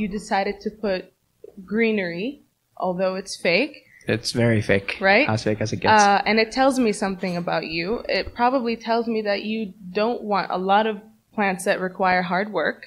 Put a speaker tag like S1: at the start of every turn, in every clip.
S1: you decided to put greenery, although it's fake,
S2: It's very fake.
S1: Right?
S2: As fake as it gets.
S1: uh, and it tells me something about you. It probably tells me that you don't want a lot of plants that require hard work,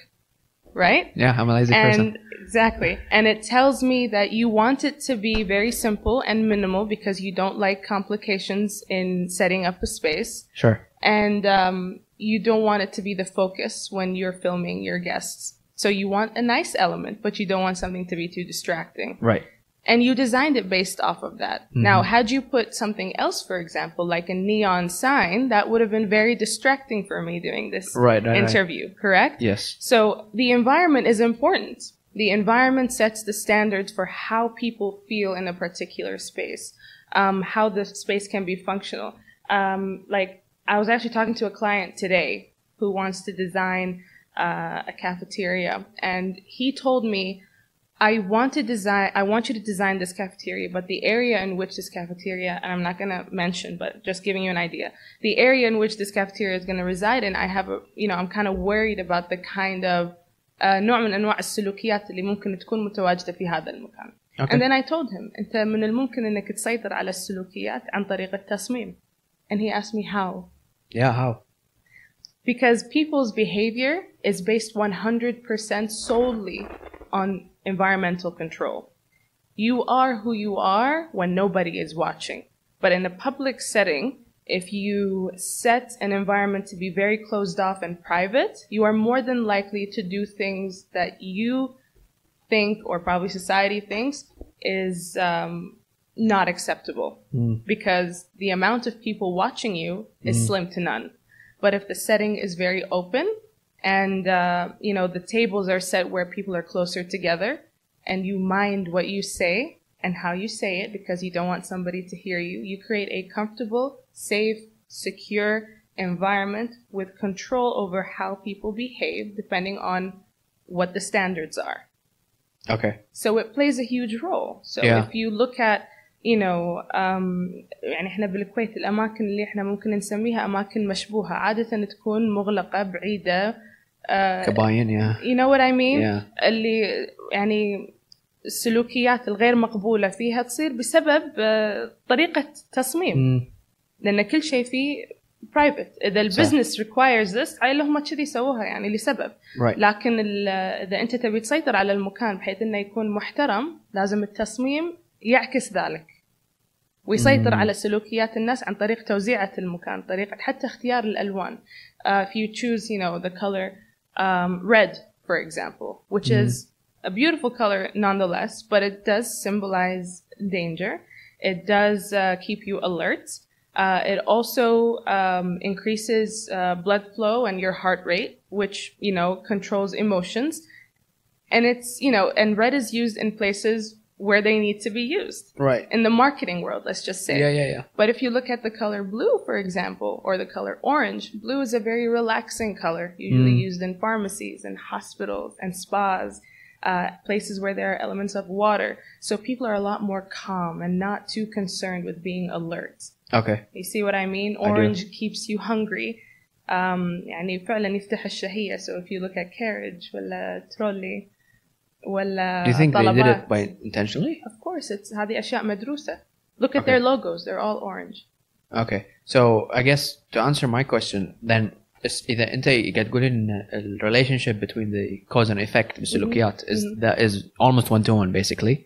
S1: right?
S2: yeah, I'm a lazy person.
S1: And exactly. And it tells me that you want it to be very simple and minimal because you don't like complications in setting up a space.
S2: Sure.
S1: And um, you don't want it to be the focus when you're filming your guests. So you want a nice element, but you don't want something to be too distracting.
S2: Right.
S1: And you designed it based off of that.
S2: Mm-hmm.
S1: Now, had you put something else, for example, like a neon sign, that would have been very distracting for me doing this
S2: Right, right, right.
S1: interview, correct?
S2: Yes.
S1: So the environment is important. The environment sets the standards for how people feel in a particular space, um, how the space can be functional. Um, like I was actually talking to a client today who wants to design uh, a cafeteria, and he told me, "I want to design. I want you to design this cafeteria, but the area in which this cafeteria, and I'm not going to mention, but just giving you an idea, the area in which this cafeteria is going to reside in, I have a, you know, I'm kind of worried about the kind of آه، نوع من انواع السلوكيات اللي ممكن تكون متواجده في هذا المكان.
S2: Okay.
S1: And then I told him انت من الممكن انك تسيطر على السلوكيات عن طريق التصميم. And he asked me how.
S2: Yeah, how?
S1: Because people's behavior is based 100% solely on environmental control. You are who you are when nobody is watching. But in a public setting, if you set an environment to be very closed off and private, you are more than likely to do things that you think, or probably society thinks, is um, not acceptable. Because the amount of people watching you is slim to none. But if the setting is very open and, uh, you know, the tables are set where people are closer together and you mind what you say and how you say it because you don't want somebody to hear you, you create a comfortable, safe, secure environment with control over how people behave depending on what the standards are.
S2: Okay.
S1: So it plays a huge role. So
S2: Yeah.
S1: if you look at you know um, يعني إحنا بالكويت الأماكن اللي إحنا ممكن نسميها أماكن مشبوهة عادة تكون مغلقة بعيدة uh,
S2: Kabayan, yeah.
S1: you know what I mean
S2: Yeah.
S1: اللي يعني السلوكيات الغير مقبولة فيها تصير بسبب uh, طريقة تصميم
S2: Mm.
S1: لأن كل شيء فيه برايفت إذا البزنس ريكوايرز ذس هم كذي سووها يعني لسبب
S2: Right.
S1: لكن إذا أنت تبي تسيطر على المكان بحيث إنه يكون محترم لازم التصميم يعكس ذلك ويسيطر على سلوكيات الناس عن طريق توزيعة المكان طريقة حتى اختيار الألوان uh, if you choose you know the color um, red for example which is a beautiful color nonetheless but it does symbolize danger it does uh, keep you alert uh, it also um, increases uh, blood flow and your heart rate which you know controls emotions and it's you know and red is used in places where they need to be used
S2: Right.
S1: in the marketing world let's just say
S2: Yeah, yeah, yeah.
S1: but if you look at the color blue, for example, or the color orange, blue is a very relaxing color, usually used in pharmacies and hospitals and spas, uh, places where there are elements of water. So people are a lot more calm and not too concerned with being alert.
S2: Okay.
S1: You see what I mean?
S2: do.
S1: Orange keeps you hungry. Um, يعني فعلا يفتح الشهية. So if you look at carriage ولا trolley ولا
S2: Do you think they did
S1: طلبات,
S2: it by intentionally?
S1: Of course, it's هذه أشياء مدروسة. Look at their logos; they're all orange.
S2: Okay. So I guess to answer my question, then is إذا أنت قاعد تقول إن ال relationship between the cause and effect بالسلوكيات is that is almost one to one basically.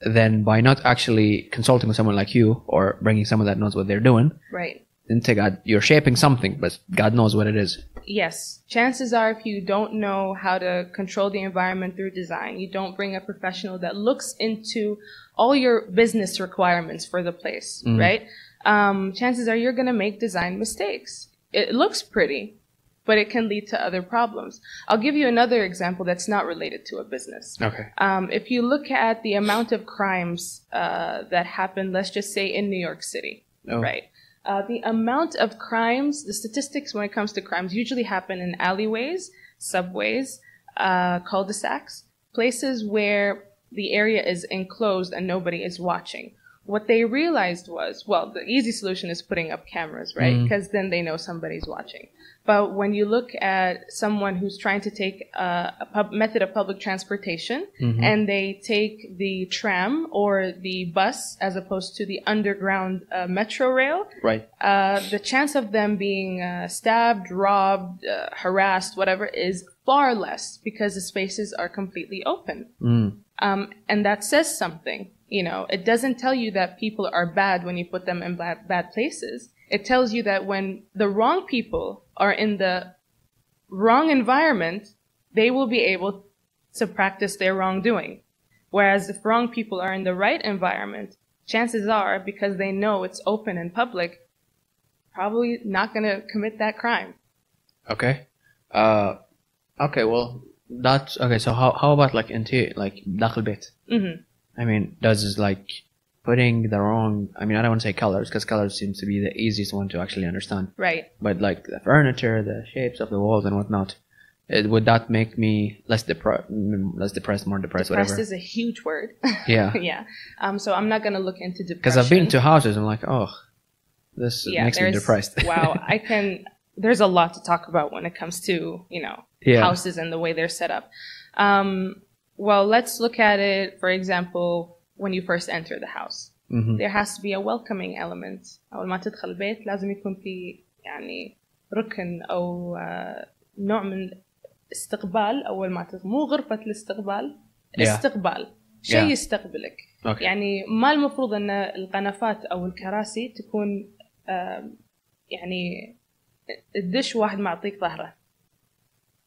S2: Then by not actually consulting with someone like you or bringing someone that knows what they're doing,
S1: Right.
S2: into God. You're shaping something, but God knows what it is.
S1: Yes. Chances are, if you don't know how to control the environment through design, you don't bring a professional that looks into all your business requirements for the place, mm-hmm. right? Um, chances are you're going to make design mistakes. It looks pretty, but it can lead to other problems. I'll give you another example that's not related to a business.
S2: Okay.
S1: Um, if you look at the amount of crimes uh, that happen, let's just say in New York City,
S2: oh.
S1: right? Uh, the amount of crimes, the statistics when it comes to crimes usually happen in alleyways, subways, uh, cul-de-sacs, places where the area is enclosed and nobody is watching. What they realized was, well, the easy solution is putting up cameras, right?
S2: Mm.
S1: Because then they know somebody's watching. But when you look at someone who's trying to take uh, a pub- method of public transportation
S2: Mm-hmm.
S1: and they take the tram or the bus as opposed to the underground uh, metro rail,
S2: Right.
S1: uh, the chance of them being uh, stabbed, robbed, uh, harassed, whatever, is far less because the spaces are completely open.
S2: Mm.
S1: Um, and that says something. You know, it doesn't tell you that people are bad when you put them in bad, bad places. It tells you that when the wrong people are in the wrong environment, they will be able to practice their wrongdoing. Whereas if wrong people are in the right environment, chances are, because they know it's open and public, probably not going to commit that crime.
S2: Okay. Uh, okay. Well, that's okay. So how how about like interior, like داخل البيت?
S1: hmm
S2: I mean, does is like putting the wrong? I mean, I don't want to say colors because colors seems to be the easiest one to actually understand.
S1: Right.
S2: But like the furniture, the shapes of the walls and whatnot, it, would that make me less depressed, less depressed, more depressed,
S1: Depressed
S2: whatever?
S1: is a huge word.
S2: Yeah.
S1: yeah. Um, so I'm not going to look into depression.
S2: Because I've been to houses, I'm like, oh, this makes me depressed.
S1: wow, I can. There's a lot to talk about when it comes to you know
S2: Yeah.
S1: houses and the way they're set up. Um, well, let's look at it. For example, when you first enter the house,
S2: Mhm.
S1: there has to be a welcoming element. أول ما تدخل البيت لازم يكون في يعني ركن أو آه، نوع من استقبال أول ما تدخل مو غرفة الاستقبال
S2: Yeah.
S1: استقبال شيء
S2: Yeah.
S1: يستقبلك
S2: Okay.
S1: يعني ما المفروض ان القنفات او الكراسي تكون آم، يعني الدش واحد معطيك ظهره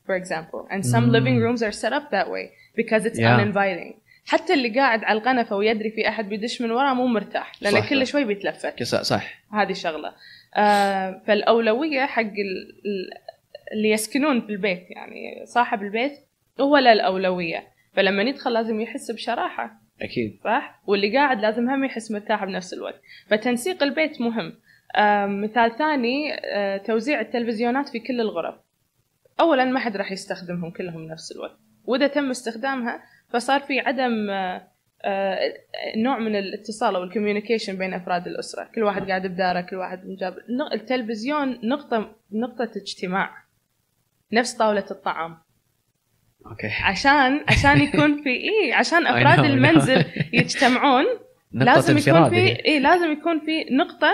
S1: for example and some
S2: Mm.
S1: living rooms are set up that way because it's
S2: Yeah.
S1: uninviting. حتى اللي قاعد على القنفة ويدري في أحد بيدش من وراه مو مرتاح لأنه
S2: صح،
S1: كل
S2: صح.
S1: شوي بيتلفت.
S2: صح.
S1: هذه شغلة. آه فالأولوية حق ال- ال- اللي يسكنون في البيت يعني صاحب البيت هو له الأولوية. فلما يدخل لازم يحس بشراحة
S2: أكيد.
S1: صح؟ واللي قاعد لازم هم يحس مرتاح بنفس الوقت. فتنسيق البيت مهم. آه مثال ثاني آه توزيع التلفزيونات في كل الغرف. اولا ما حد راح يستخدمهم كلهم نفس الوقت. وإذا تم استخدامها فصار في عدم آه آه نوع من الاتصال أو الكوميونيكيشن بين أفراد الأسرة كل واحد قاعد بداره كل واحد مجاب التلفزيون نقطة نقطة اجتماع نفس طاولة الطعام
S2: أوكي.
S1: عشان عشان يكون في اي عشان
S2: أفراد.
S1: المنزل يجتمعون لازم يكون في. اي لازم يكون في
S2: نقطة.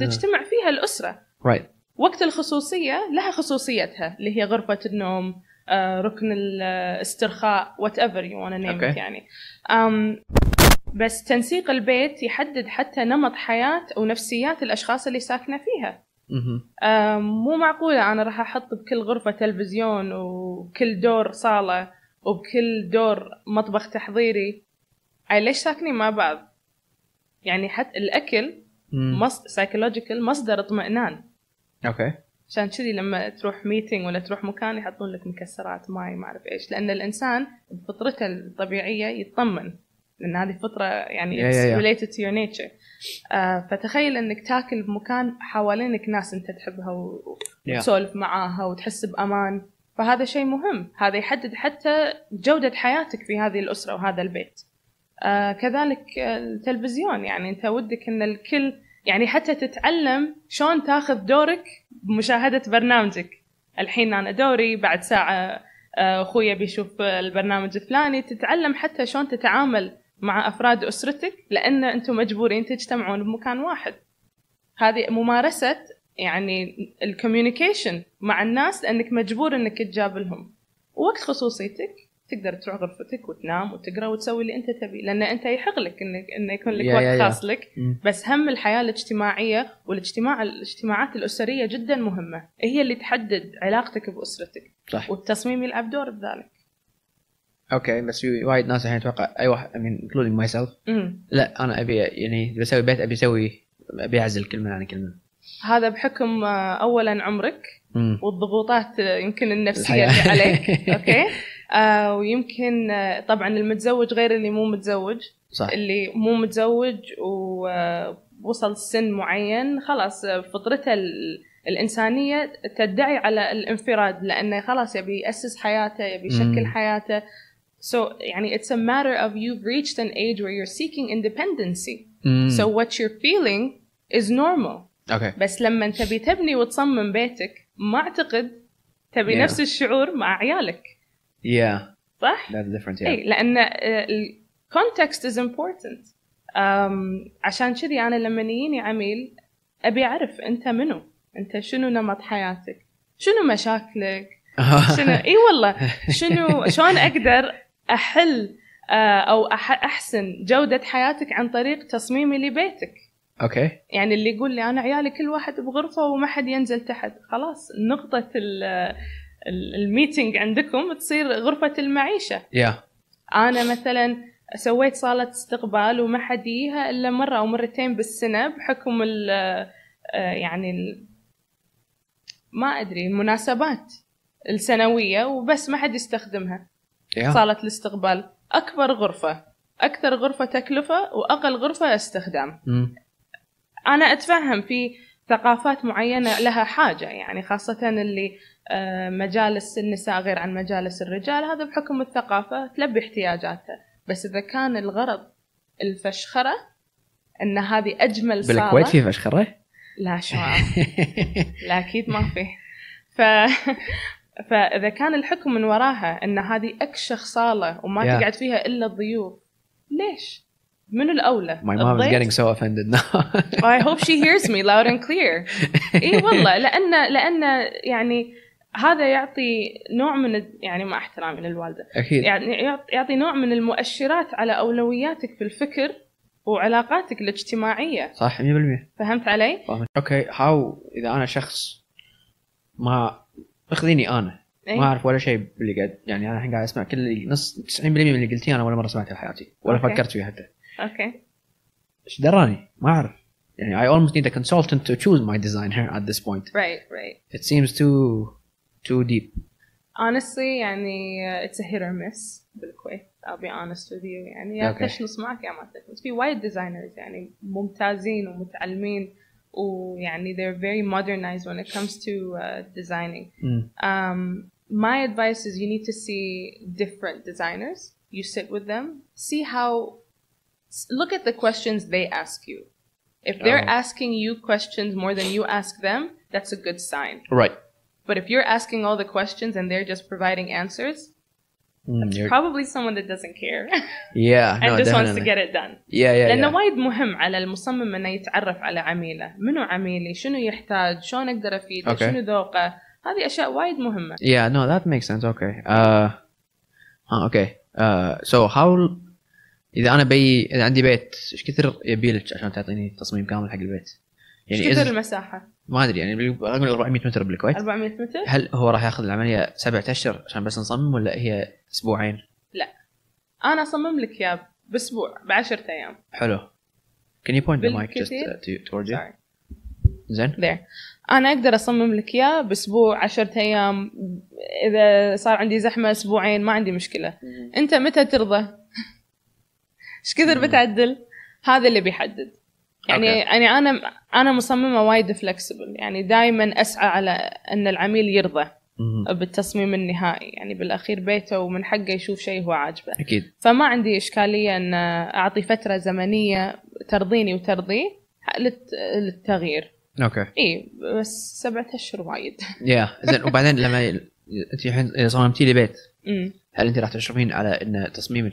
S1: تجتمع فيها الأسرة
S2: Right.
S1: وقت الخصوصية لها خصوصيتها اللي هي غرفة النوم ركن الاسترخاء وات ايفر يو wanna name
S2: Okay.
S1: it يعني بس تنسيق البيت يحدد حتى نمط حياة أو نفسيات الأشخاص اللي ساكنة فيها مو معقولة أنا راح أحط بكل غرفة تلفزيون وكل دور صالة وبكل دور مطبخ تحضيري ليش ساكنين مع بعض يعني حتى الأكل. مص... سايكولوجيكال مصدر اطمئنان
S2: Okay.
S1: عشان كذي لما تروح ميتنج ولا تروح مكان يحطون لك مكسرات ماي ما أعرف إيش. لأن الإنسان بفطرته الطبيعية يطمن. لأن هذه فطرة يعني to your nature. آه فتخيل إنك تاكل بمكان حوالينك ناس أنت تحبها.
S2: Yeah.
S1: وتسولف معاها وتحس بأمان. فهذا شيء مهم. هذا يحدد حتى جودة حياتك في هذه الأسرة وهذا البيت. آه كذلك التلفزيون. يعني أنت ودك أن الكل يعني حتى تتعلم شلون تاخذ دورك بمشاهدة برنامجك. الحين أنا دوري بعد ساعة آه، أخويا بيشوف البرنامج الفلاني. تتعلم حتى شلون تتعامل مع أفراد أسرتك لأن أنتم مجبورين تجتمعون بمكان واحد. هذه ممارسة يعني الكوميونيكيشن مع الناس لأنك مجبور أنك تجابلهم. ووقت خصوصيتك تقدر تروح غرفتك وتنام وتقرأ وتسوي اللي أنت تبي لأن أنت يحق لك انك إنه يكون لك وقت. خاص لك. بس هم الحياة الاجتماعية والاجتماع الاجتماعات الأسرية جدا مهمة هي اللي تحدد علاقتك بأسرتك
S2: صح.
S1: والتصميم يلعب دور بذلك
S2: أوكي بس في وايد ناس الحين أتوقع أي واحد I mean including myself
S1: امم
S2: لا أنا أبي يعني بسوي بيت أبي أسوي أبي أعزل كلمة عن كلمة
S1: هذا بحكم آه، اولا عمرك
S2: مم.
S1: والضغوطات آه، يمكن
S2: النفسية.
S1: اللي عليك أوكي آه ويمكن آه، طبعا المتزوج غير اللي مو متزوج.
S2: صح.
S1: اللي مو متزوج ووصل سن معين خلاص فطرته ال- الإنسانية تدعي على الانفراد لأنه خلاص يبي يأسس حياته يبي يشكل. حياته. So يعني it's a matter of you've reached an age where you're seeking independency.
S2: Mm.
S1: so what you're feeling is normal.
S2: Okay.
S1: بس لما تبي تبني وتصمم بيتك ما أعتقد تبي
S2: Yeah.
S1: نفس الشعور مع عيالك.
S2: Yeah.
S1: صح؟
S2: that's different yeah.
S1: اي لأن الكونتكست از امبورتنت عشان كذي أنا لما يجيني عميل أبي أعرف أنت منو؟ أنت شنو نمط حياتك؟ شنو مشاكلك؟ شنو؟ إي والله. شنو؟ شلون أقدر أحل آه، أو أح- أحسن جودة حياتك عن طريق تصميمي لبيتك؟
S2: Okay.
S1: يعني اللي يقول لي أنا عيالي كل واحد بغرفة وما حد ينزل تحت. خلاص نقطة الميتنج عندكم تصير غرفة المعيشة.
S2: yeah
S1: أنا مثلا سويت صالة استقبال وما حد يجيها إلا مرة أو مرتين بالسنة بحكم ال آه، يعني ال ما أدري المناسبات السنوية وبس ما حد يستخدمها.
S2: yeah
S1: صالة الاستقبال. أكبر غرفة أكثر غرفة تكلفة وأقل غرفة استخدام.
S2: mm.
S1: أنا أتفهم في ثقافات معينة لها حاجة يعني خاصة اللي مجالس النساء غير عن مجالس الرجال هذا بحكم الثقافة تلبي احتياجاتها بس إذا كان الغرض الفشخرة إن هذه أجمل
S2: بالكويت
S1: صاله
S2: في فشخرة
S1: لا شو. لا أكيد ما في ف فإذا كان الحكم من وراها إن هذه أكشخ صالة وما
S2: Yeah.
S1: تقعد فيها إلا الضيوف ليش؟ منو الأولى؟
S2: my mom is getting so offended now
S1: I hope she hears me loud and clear. اي والله لأن لأن يعني هذا يعطي نوع من يعني مع احترامي للوالدة.
S2: أكيد.
S1: يعني يعط- يعطي نوع من المؤشرات على أولوياتك في الفكر وعلاقاتك الاجتماعية.
S2: صح 100%
S1: فهمت علي؟
S2: فاهم أوكي هاو إذا أنا شخص ما اخذيني أنا.
S1: إي.
S2: ما أعرف ولا شيء باللي قاعد يعني أنا الحين قاعد أسمع كل نص 90% من اللي قلتيه أنا ولا مرة سمعته في حياتي. ولا
S1: أوكي.
S2: فكرت فيه حتى.
S1: أوكي.
S2: إيش دراني؟ ما أعرف. يعني I almost need a consultant to choose my designer at this point.
S1: Right right.
S2: It seems too too deep
S1: honestly يعني uh, it's a hit or miss بالكويت I'll be honest with you يعني يا
S2: Okay.
S1: تشنص معك يا ما تشنص في وايد ديزاينرز يعني ممتازين ومتعلمين ويعني they're very modernized when it comes to uh, designing
S2: mm.
S1: um, my advice is you need to see different designers you sit with them see how s- look at the questions they ask you if they're
S2: Oh.
S1: asking you questions more than you ask them that's a good sign
S2: right
S1: but if you're asking all the questions and they're just providing answers
S2: mm, you're-
S1: probably someone that doesn't care
S2: yeah
S1: and
S2: no
S1: just wants to
S2: definitely
S1: get it done
S2: yeah yeah,
S1: لانه
S2: yeah.
S1: وايد مهم على المصمم انه يتعرف على عميله منو عميلي شنو يحتاج شلون اقدر افيده
S2: Okay.
S1: شنو ذوقه هذه اشياء وايد مهمه
S2: Yeah, no, that makes sense. Okay. Uh, uh okay. Uh, so how إذا أنا بي إذا عندي بيت إيش كثر يبي لك عشان تعطيني تصميم كامل حق البيت؟
S1: إيش
S2: يعني
S1: كثر المساحة؟
S2: ما أدري يعني أقول 400 متر بالكويت.
S1: 400 متر؟
S2: هل هو راح ياخذ العملية سبعة أشهر عشان بس نصمم ولا هي أسبوعين؟
S1: أنا أصمم لك إياه بأسبوع بعشرة أيام.
S2: حلو. Can you point the mic just uh, to, towards you?
S1: Sorry.
S2: زين؟
S1: there. أنا أقدر أصمم لك إياه بأسبوع عشرة أيام. إذا صار عندي زحمة أسبوعين ما عندي مشكلة. أنت متى ترضى؟ إيش كثر. بتعدل؟ هذا اللي بيحدد. يعني
S2: أوكي.
S1: يعني أنا أنا مصممة وايد فلكسبل يعني دائما أسعى على أن العميل يرضى. بالتصميم النهائي يعني بالأخير بيته ومن حقه يشوف شيء هو عاجبه
S2: أكيد.
S1: فما عندي إشكالية أن أعطي فترة زمنية ترضيني وترضيه للت- للتغيير
S2: أوكي.
S1: إي بس سبعة أشهر وايد
S2: يا زين وبعدين لما أنت الحين إذا صممتي لي بيت هل أنت راح تشرفين على أن تصميمك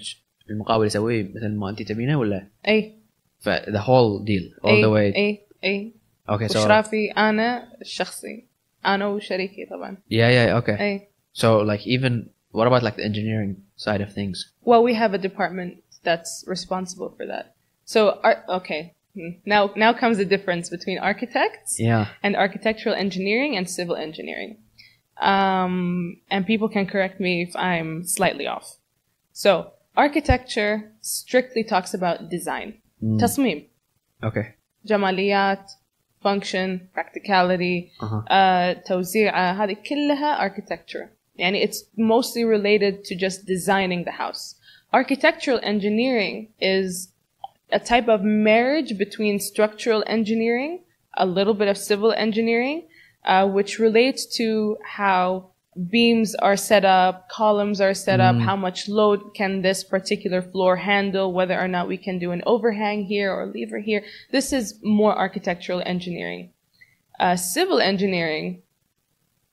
S2: المقاول يسويه مثل ما أنت تبينه ولا؟ إي the whole deal all
S1: اي
S2: the way
S1: اي اي
S2: okay so
S1: واشرافي انا الشخصي انا وشريكي طبعا
S2: yeah yeah okay
S1: اي
S2: so like even what about like the engineering side of things
S1: well we have a department that's responsible for that so ar- okay Hmm. now now comes the difference between architects
S2: yeah
S1: and architectural engineering and civil engineering um, and people can correct me if i'm slightly off so architecture strictly talks about design
S2: Mm.
S1: تصميم
S2: okay
S1: جماليات function practicality
S2: uh-huh
S1: uh, توزيعه هذه كلها architecture يعني it's mostly related to just designing the house architectural engineering is a type of marriage between structural engineering a little bit of civil engineering uh, which relates to how beams are set up, columns are set
S2: mm.
S1: up, how much load can this particular floor handle, whether or not we can do an overhang here or lever here. This is more architectural engineering. Uh, civil engineering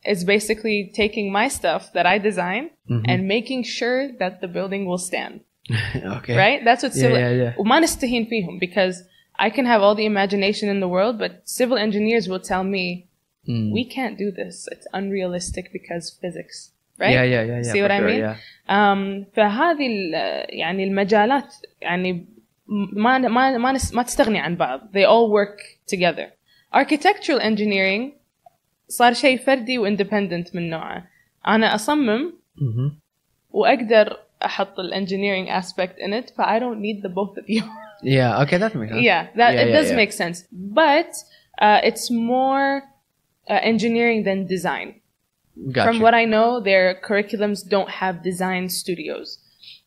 S1: is basically taking my stuff that I design
S2: mm-hmm.
S1: and making sure that the building will stand.
S2: okay.
S1: Right? That's what civil
S2: yeah, yeah,
S1: yeah. because I can have all the imagination in the world, but civil engineers will tell me
S2: Mm.
S1: we can't do this. It's unrealistic because physics. Right?
S2: Yeah, yeah, yeah, yeah.
S1: See what
S2: for
S1: I
S2: sure,
S1: mean?
S2: Yeah.
S1: um, فهذه ال- يعني المجالات يعني ما ما ما نس- ما تستغني عن بعض. They all work together. Architectural engineering صار شيء فردي واندبندنت من نوعه. أنا أصمم
S2: Mhm.
S1: وأقدر أحط ال engineering aspect in it, ف I don't need the both of you.
S2: Yeah. Okay, that makes sense.
S1: yeah, that
S2: Yeah,
S1: it
S2: yeah,
S1: does
S2: yeah.
S1: make sense, but uh, it's more uh, engineering than design.
S2: Gotcha.
S1: From what I know, their curriculums don't have design studios.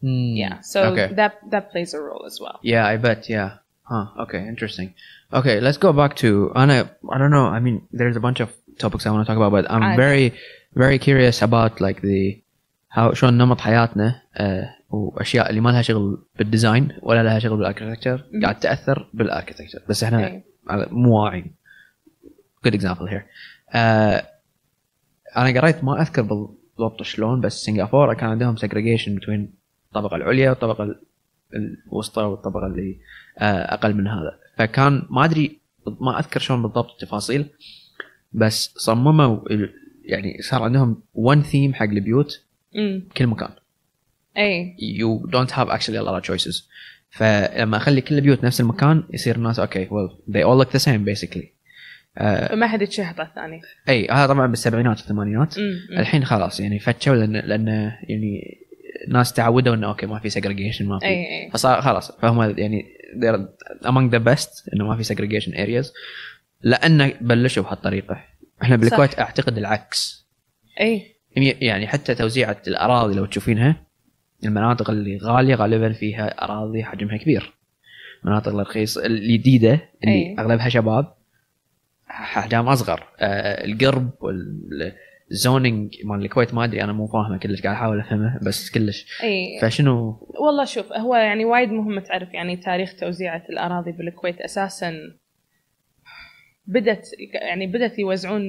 S2: Mm.
S1: Yeah, so
S2: okay.
S1: that that plays a role as well.
S2: Yeah, I bet. Yeah. Huh. Okay. Interesting. Okay, let's go back to Anna. I don't know. I mean, there's a bunch of topics I want to talk about, but I'm
S1: عادي.
S2: very, very curious about like the how شلون نمط حياتنا uh, واشياء اللي ما لها شغل بالديزاين ولا لها شغل بالاركتكتشر قاعد تاثر بالاركتكتشر بس احنا
S1: أي.
S2: على- مو واعيين. Good example here. Uh, أنا قريت ما أذكر بالضبط شلون بس سنغافورة كان عندهم segregation between الطبقة العليا والطبقة ال- الوسطى والطبقة اللي آه، أقل من هذا. فكان ما أدري ما أذكر شلون بالضبط التفاصيل بس صمموا يعني صار عندهم one theme حق البيوت
S1: Mm.
S2: كل مكان. إي. Don't have actually a lot of choices. فلما أخلي كل البيوت نفس المكان يصير الناس أوكي well they all look the same basically. آه،
S1: فما حد يتشهط على الثاني.
S2: أي هذا طبعا بالسبعينات والثمانينات. الحين خلاص يعني فتشوا لأن لأن يعني ناس تعودوا إنه أوكي ما في segregation ما في فصار خلاص. فهم يعني among the best إنه ما في segregation areas. لأنه بلشوا بهالطريقة. إحنا بالكويت أعتقد العكس.
S1: أي.
S2: يعني حتى توزيعة الأراضي لو تشوفينها المناطق اللي غالية غالبا فيها أراضي حجمها كبير. المناطق الرخيصه الجديدة اللي
S1: أي.
S2: أغلبها شباب. احجام أصغر. آه القرب والزونينج مال الكويت ما أدري أنا مو فاهمه كلش قاعد أحاول أفهمه بس كلش.
S1: إي.
S2: فشنو؟
S1: والله شوف هو يعني وايد مهم تعرف يعني تاريخ توزيعة الأراضي بالكويت. أساسا بدت يعني بدت يوزعون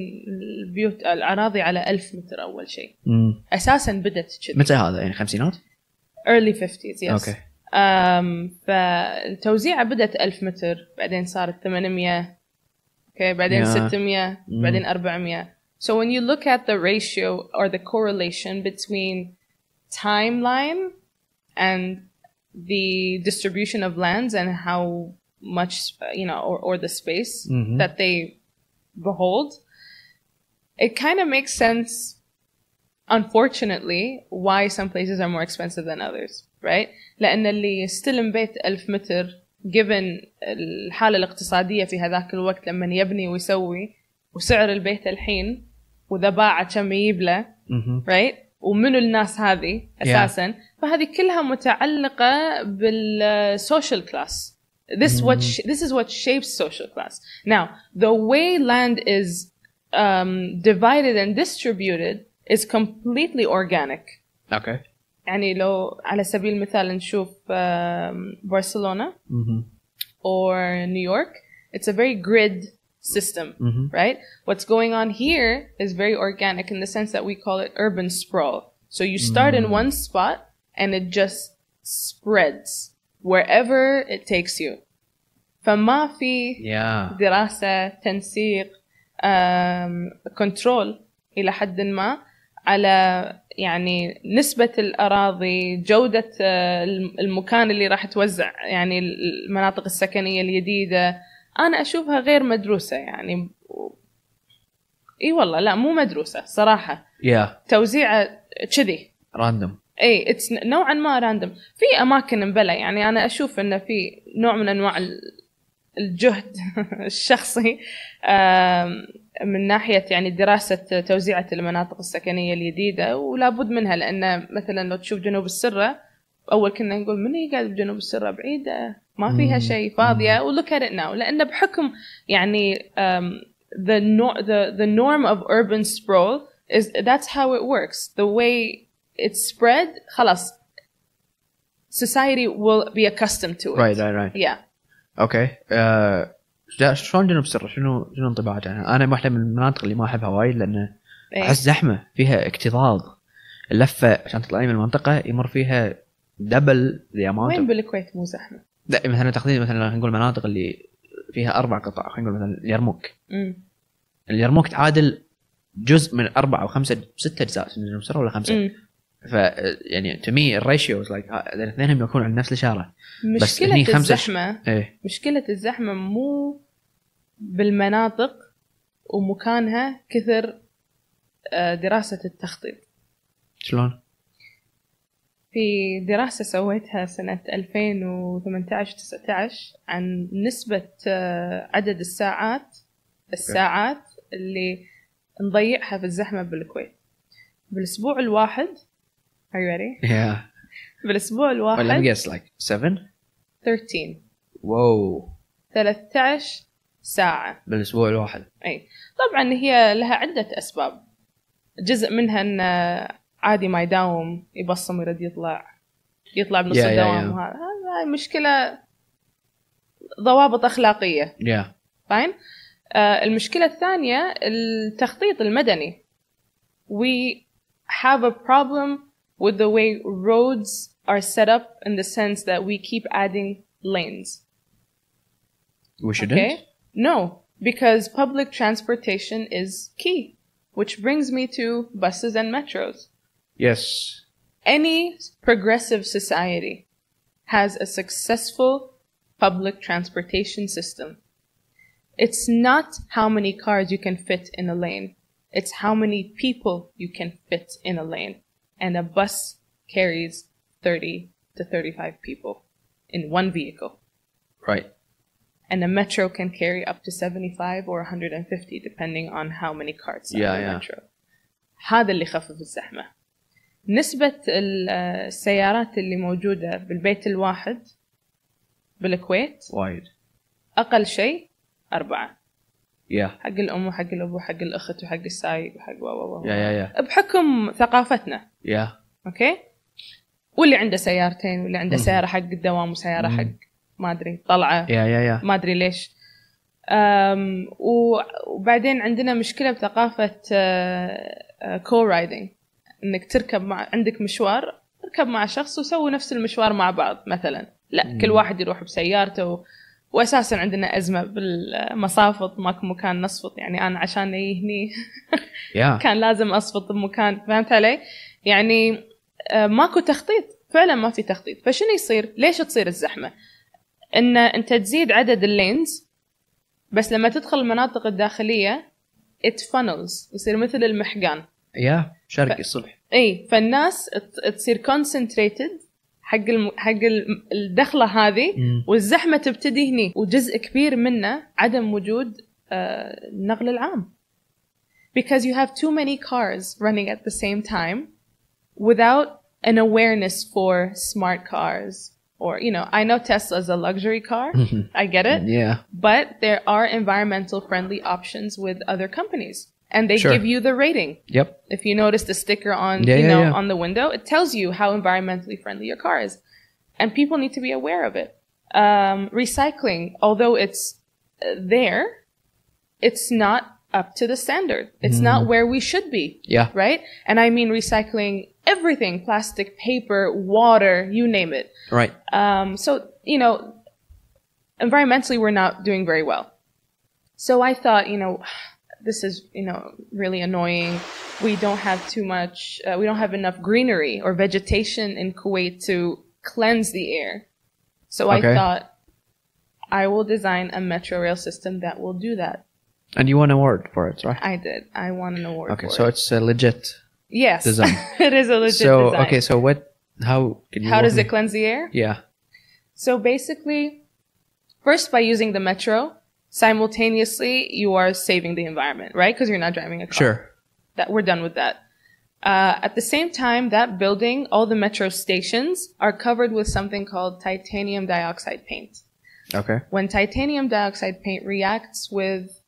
S1: البيوت الأراضي على ألف متر أول شيء.
S2: مم.
S1: أساسا بدت كذي.
S2: متى هذا؟ يعني خمسينات؟
S1: early 50s yes.
S2: أوكي.
S1: أم فالتوزيعة بدت 1000 متر بعدين صارت 800 اوكي بعدين
S2: Yeah.
S1: 600 بعدين 400 so when you look at the ratio or the correlation between timeline and the distribution of lands and how much uh, you know or, or the space
S2: Mhm.
S1: that they behold it kind of makes sense unfortunately why some places are more expensive than others right لأن اللي يستلم بيت ألف متر given الحالة الاقتصادية في هذاك الوقت لما يبني ويسوي وسعر البيت الحين وإذا باع كم يجيب له right ومنو الناس هذه أساسا؟ فهذه كلها متعلقة بالسوشيال كلاس. This what sh- this is what shapes social class. Now the way land is um, divided and distributed is completely organic.
S2: أوكي
S1: يعني لو على سبيل المثال نشوف um, برشلونة
S2: مهم.
S1: or New York it's a very grid system
S2: مهم.
S1: right? What's going on here is very organic in the sense that we call it urban sprawl. So you start in one spot and it just spreads wherever it takes you. فما في
S2: يا
S1: دراسة تنسيق كنترول إلى حد ما على يعني نسبة الأراضي جودة آه، المكان اللي راح توزع يعني المناطق السكنية الجديدة أنا أشوفها غير مدروسة يعني. إي والله لا مو مدروسة صراحة.
S2: يا
S1: توزيعه كذي.
S2: راندوم
S1: إي اتس نوعا ما راندوم في أماكن مبلى يعني أنا أشوف إنه في نوع من أنواع ال- الجهد الشخصي. من ناحية يعني دراسة توزيعة المناطق السكنية الجديده ولا بد منها لأن مثلا لو تشوف جنوب السرة أول كنا نقول من هي قاعدة بجنوب السرة بعيدة ما فيها. شيء فاضية ولوك ات ناو لأن بحكم يعني um, the, the the norm of urban sprawl is that's how it works. The way it's spread, خلاص, society will be accustomed to it.
S2: Right, right, right.
S1: Yeah.
S2: أوكي آه لا، شلون جنوب سر شنو شنو انطباعك عنها؟ أنا واحدة من المناطق اللي ما أحبها وايد لأن
S1: إيه.
S2: أحس زحمة فيها اكتظاظ اللفة عشان تطلعين من المنطقة يمر فيها دبل ذا
S1: وين بالكويت مو زحمة؟
S2: لا مثلا تاخذين مثلا خلينا نقول المناطق اللي فيها أربع قطع خلينا نقول مثلا اليرموك اليرموك تعادل جزء من أربع أو خمسة ستة أجزاء من جنوب سر ولا خمسة
S1: أمم.
S2: ف يعني تو مي الريشيو لايك الاثنين يكونوا عند نفس الإشارة. بس
S1: مشكلة
S2: خمسة
S1: الزحمة
S2: إيه.
S1: مشكلة الزحمة مو بالمناطق ومكانها كثر آه، دراسة التخطيط.
S2: شلون؟
S1: في دراسة سويتها سنة 2018 19 عن نسبة آه، عدد الساعات الساعات اللي نضيعها في الزحمة بالكويت. بالأسبوع الواحد Are you ready؟
S2: Yeah.
S1: بالأسبوع
S2: Well, let me
S1: الواحد
S2: guess like seven.
S1: 13
S2: Whoa.
S1: 13 ساعة
S2: بالأسبوع الواحد.
S1: أي طبعا هي لها عدة أسباب جزء منها إن عادي ما يداوم يبصم يرد يطلع يطلع بنص
S2: Yeah, yeah,
S1: الدوام
S2: yeah.
S1: وهذا هاي مشكلة ضوابط أخلاقية
S2: Yeah.
S1: فاين آه المشكلة الثانية التخطيط المدني we have a problem with the way roads are set up in the sense that we keep adding lanes
S2: We shouldn't.
S1: Okay. No, because public transportation is key, which brings me to buses and metros.
S2: Yes.
S1: Any progressive society has a successful public transportation system. It's not how many cars you can fit in a lane. It's how many people you can fit in a lane And a bus carries 30 to 35 people in one vehicle.
S2: Right.
S1: and a metro can carry up to 75 or 150 depending on how many carts are
S2: Yeah,
S1: in the
S2: yeah.
S1: metro. هذا اللي يخفف الزحمة. نسبة ال- السيارات اللي موجودة بالبيت الواحد بالكويت
S2: وايد.
S1: أقل شيء أربعة
S2: Yeah.
S1: حق الأم وحق الأبو وحق الأخت وحق السايق وحق و و و
S2: Yeah, yeah, yeah.
S1: بحكم ثقافتنا
S2: Yeah.
S1: أوكي واللي عنده سيارتين واللي عنده
S2: مم.
S1: سيارة حق الدوام وسيارة
S2: مم.
S1: حق ما أدري طلعة
S2: Yeah, yeah, yeah.
S1: ما أدري ليش أم، وبعدين عندنا مشكلة بثقافة كو رايدنج إنك تركب مع عندك مشوار اركب مع شخص وسووا نفس المشوار مع بعض مثلا لا
S2: مم.
S1: كل واحد يروح بسيارته. واساسا عندنا أزمة بالمصافط ماكو مكان نصفط يعني أنا عشان أجي هني
S2: Yeah.
S1: كان لازم أصفط بمكان فهمت علي؟ يعني آه، ماكو تخطيط فعلا ما في تخطيط فشنو يصير؟ ليش تصير الزحمة؟ إن أنت تزيد عدد اللينز بس لما تدخل المناطق الداخلية it funnels يصير مثل المحقان
S2: Yeah. شرقي الصبح.
S1: إي فالناس تصير concentrated حق الم... حق الدخله هذه
S2: Mm.
S1: والزحمه تبتدي هني وجزء كبير منه عدم وجود آه، النقل العام because you have too many cars running at the same time without an awareness for smart cars or you know i know tesla's a luxury car i get it
S2: Yeah.
S1: but there are environmental friendly options with other companies and they
S2: Sure.
S1: give you the rating
S2: Yep.
S1: if you notice the sticker on
S2: Yeah,
S1: you
S2: yeah,
S1: know
S2: yeah.
S1: on the window it tells you how environmentally friendly your car is and people need to be aware of it um, recycling although it's uh, there it's not up to the standard it's not where we should be
S2: Yeah.
S1: right and i mean recycling everything plastic paper water you name it
S2: Right.
S1: um, so, you know, environmentally, we're not doing very well. So I thought, you know, this is, you know, really annoying. We don't have too much, uh, we don't have enough greenery or vegetation in Kuwait to cleanse the air. So I thought I will design a metro rail system that will do that.
S2: And you won an award for it, right?
S1: I did. I won an award
S2: Okay, so
S1: it.
S2: it's uh, legit.
S1: yes,
S2: design.
S1: it is a legit
S2: so
S1: design.
S2: okay, so what? How can you?
S1: How does
S2: me-
S1: it cleanse the air?
S2: Yeah.
S1: So basically, first by using the metro, simultaneously you are saving the environment, right? Because you're not driving a car.
S2: Sure.
S1: That we're done with that. Uh, at the same time, that building, all the metro stations are covered with something called titanium dioxide paint.
S2: Okay.
S1: When titanium dioxide paint reacts with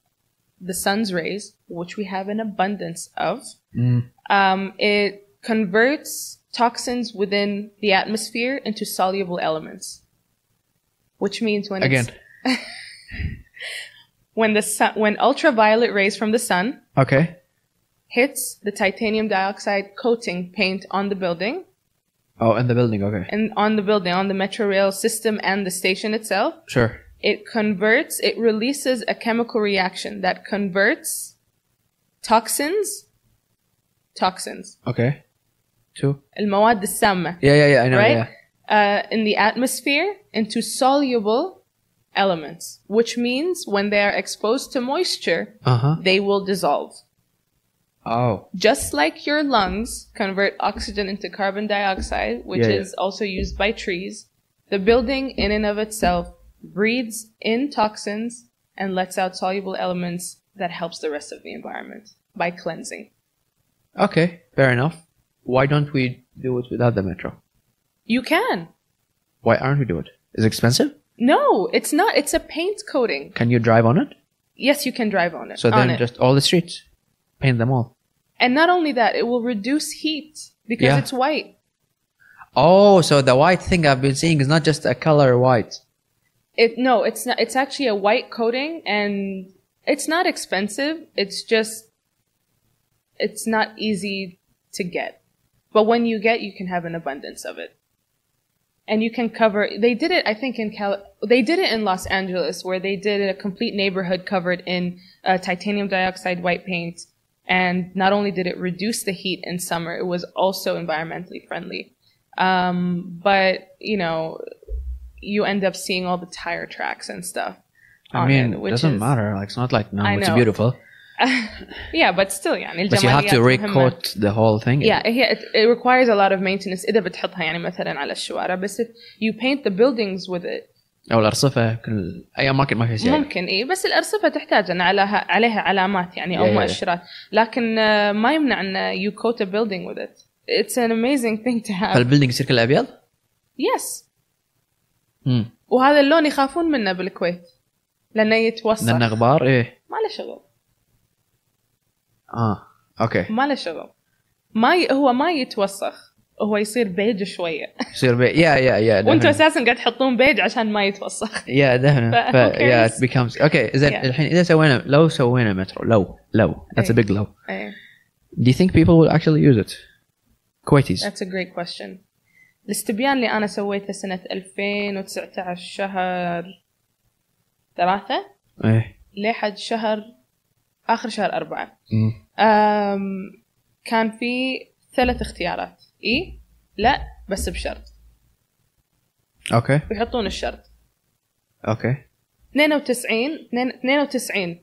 S1: the sun's rays, which we have an abundance of,
S2: Mm.
S1: um, it converts toxins within the atmosphere into soluble elements. Which means when
S2: Again.
S1: it's, when the sun, when ultraviolet rays from the sun
S2: Okay.
S1: hits the titanium dioxide coating paint on the building
S2: Oh, in the building. Okay.
S1: and on the building, on the metro rail system and the station itself,
S2: Sure.
S1: it converts, it releases a chemical reaction that converts toxins, toxins,
S2: Okay. Two.
S1: المواد السامة,
S2: Yeah, yeah, yeah. I know.
S1: right?
S2: Yeah.
S1: Uh, in the atmosphere into soluble elements, which means when they are exposed to moisture,
S2: Uh huh.
S1: they will dissolve.
S2: Oh.
S1: Just like your lungs convert oxygen into carbon dioxide, which
S2: Yeah, yeah.
S1: is also used by trees, the building in and of itself breathes in toxins and lets out soluble elements that helps the rest of the environment by cleansing.
S2: Okay. Fair enough. Why don't we do it without the metro?
S1: You can.
S2: Why aren't we do it? Is it expensive?
S1: No, it's not. It's a paint coating.
S2: Can you drive on it?
S1: Yes, you can drive on it.
S2: So then
S1: it.
S2: just all the streets, paint them all.
S1: and not only that, it will reduce heat because
S2: Yeah.
S1: it's white.
S2: Oh, so the white thing I've been seeing is not just a color white.
S1: It no, it's not. It's actually a white coating, and it's not expensive. It's just it's not easy to get, but when you get, you can have an abundance of it, and you can cover. They did it, I think, in Cal. They did it in Los Angeles, where they did a complete neighborhood covered in uh, titanium dioxide white paint, and not only did it reduce the heat in summer, it was also environmentally friendly. Um, but you know, you end up seeing all the tire tracks and stuff.
S2: I mean,
S1: it,
S2: doesn't
S1: is-
S2: matter. Like, it's not like no, it's beautiful.
S1: yeah, but still يعني
S2: But you have to recoat the whole thing.
S1: Yeah, it, it requires a lot of maintenance إذا بتحطها يعني مثلا على الشوارع بس if you paint the buildings with it.
S2: أو الأرصفة كل أي أماكن ما فيها سيارة.
S1: ممكن إيه بس الأرصفة تحتاج أن عليها عليها علامات يعني
S2: Yeah, yeah.
S1: مؤشرات. لكن آه، ما يمنع أن you coat a building with it. It's an amazing thing to have.
S2: فالبيلدينج يصير كله أبيض؟
S1: yes.
S2: امم
S1: وهذا اللون يخافون منه بالكويت لأنه يتوسخ.
S2: لأنه غبار إيه.
S1: ما له شغل.
S2: آه. أوكي.
S1: ما له شغل. ما ي... هو ما يتوسخ. هو يصير بيج شوية.
S2: يصير بي يا يا يا
S1: وأنتم أساسا قاعد تحطون بيج عشان ما يتوسخ.
S2: يا دهنا يا becomes أوكي زين. الحين إذا سوينا لو سوينا مترو لو لو that's a
S1: إيه.
S2: big low
S1: إيه.
S2: Do you think people will actually use it? كويتيز
S1: That's a great question. الاستبيان اللي أنا سويته سنة 2019 شهر ثلاثة
S2: إيه.
S1: لحد شهر آخر شهر أربعة.
S2: مم.
S1: أم كان في ثلاث اختيارات. إي لا بس بشرط.
S2: أوكي.
S1: ويحطون الشرط.
S2: أوكي.
S1: 92 92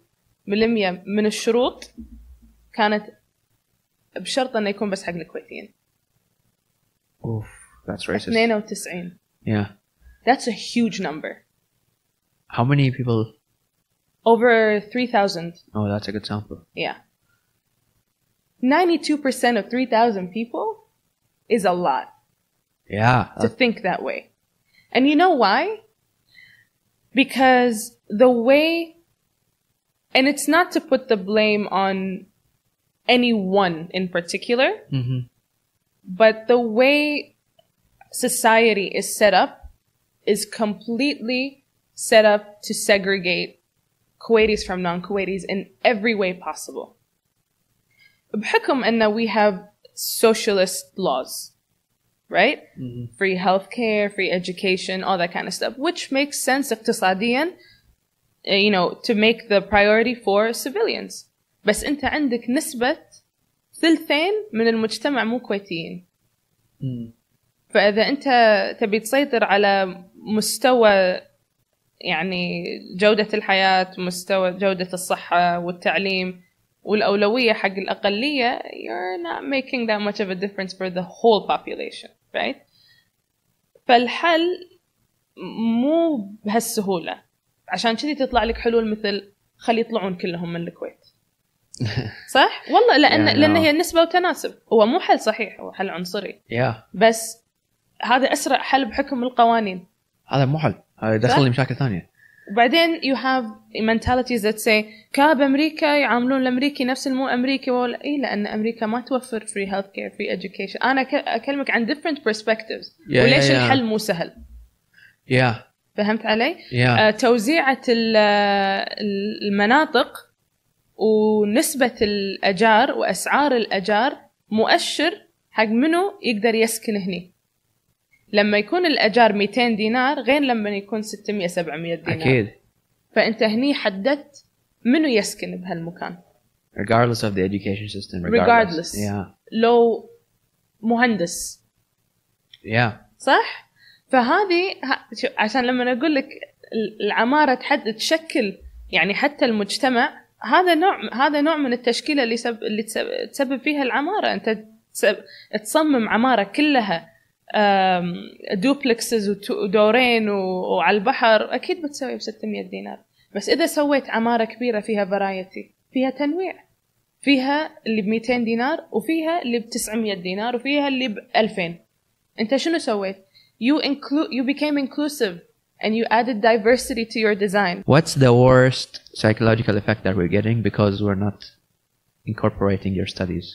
S1: بالمية من الشروط كانت بشرط إنه يكون بس حق الكويتيين.
S2: أوف that's racist.
S1: 92
S2: yeah.
S1: That's a huge number.
S2: how many people?
S1: Over 3,000.
S2: oh that's a good sample.
S1: Yeah. 92% of 3,000 people is a lot
S2: yeah
S1: to think that way. And you know why? Because the way, and it's not to put the blame on anyone in particular,
S2: hmm
S1: but the way society is set up is completely set up to segregate Kuwaitis from non-Kuwaitis in every way possible. بحكم أن we have socialist laws, right? Free healthcare, free education, all that kind of stuff, which makes sense اقتصاديا, uh, you know, to make the priority for civilians. بس أنت عندك نسبة ثلثين من المجتمع مو كويتيين. فإذا أنت تبي تسيطر على مستوى يعني جودة الحياة مستوى جودة الصحة والتعليم والأولوية حق الأقلية you're not making that much of a difference for the whole population right? فالحل مو بهالسهولة. عشان كذي تطلع لك حلول مثل خلي يطلعون كلهم من الكويت. صح؟ والله لأن
S2: Yeah,
S1: لأن
S2: know.
S1: هي النسبة وتناسب. هو مو حل صحيح هو حل عنصري.
S2: Yeah.
S1: بس هذا أسرع حل بحكم القوانين.
S2: هذا مو حل هذا يدخل
S1: صح؟
S2: لي مشاكل ثانية.
S1: وبعدين you have mentalities that say كاب أمريكا يعاملون الأمريكي نفس المو أمريكي ولا اي لأن أمريكا ما توفر free health care free education أنا أكلمك عن different perspectives
S2: Yeah,
S1: وليش
S2: yeah, yeah.
S1: الحل مو سهل
S2: Yeah.
S1: فهمت علي؟
S2: Yeah.
S1: آه، توزيعة ال- ال- المناطق ونسبة الأجار وأسعار الأجار مؤشر حق منو يقدر يسكن هني لما يكون الأجار 200 دينار غير لما يكون 600 700 دينار
S2: أكيد.
S1: فأنت هني حددت منو يسكن بهالمكان
S2: Regardless of the education system.
S1: Regardless.
S2: Yeah.
S1: لو مهندس
S2: Yeah.
S1: صح؟ فهذه عشان لما أقول لك ال- العمارة تحدد تشكل يعني حتى المجتمع هذا نوع هذا نوع من التشكيلة اللي سب اللي تسب- تسبب فيها العمارة أنت تسب- تصمم عمارة كلها دوبلكسز ودورين وعلى البحر أكيد بتسوي ب 600 دينار بس اذا سويت عماره كبيره فيها فرايتي فيها تنويع فيها اللي ب 200 دينار وفيها اللي ب 900 دينار وفيها اللي ب 2000 انت شنو سويت؟ You include you became inclusive and you added diversity to your design.
S2: What's the worst psychological effect that we're getting because we're not incorporating your studies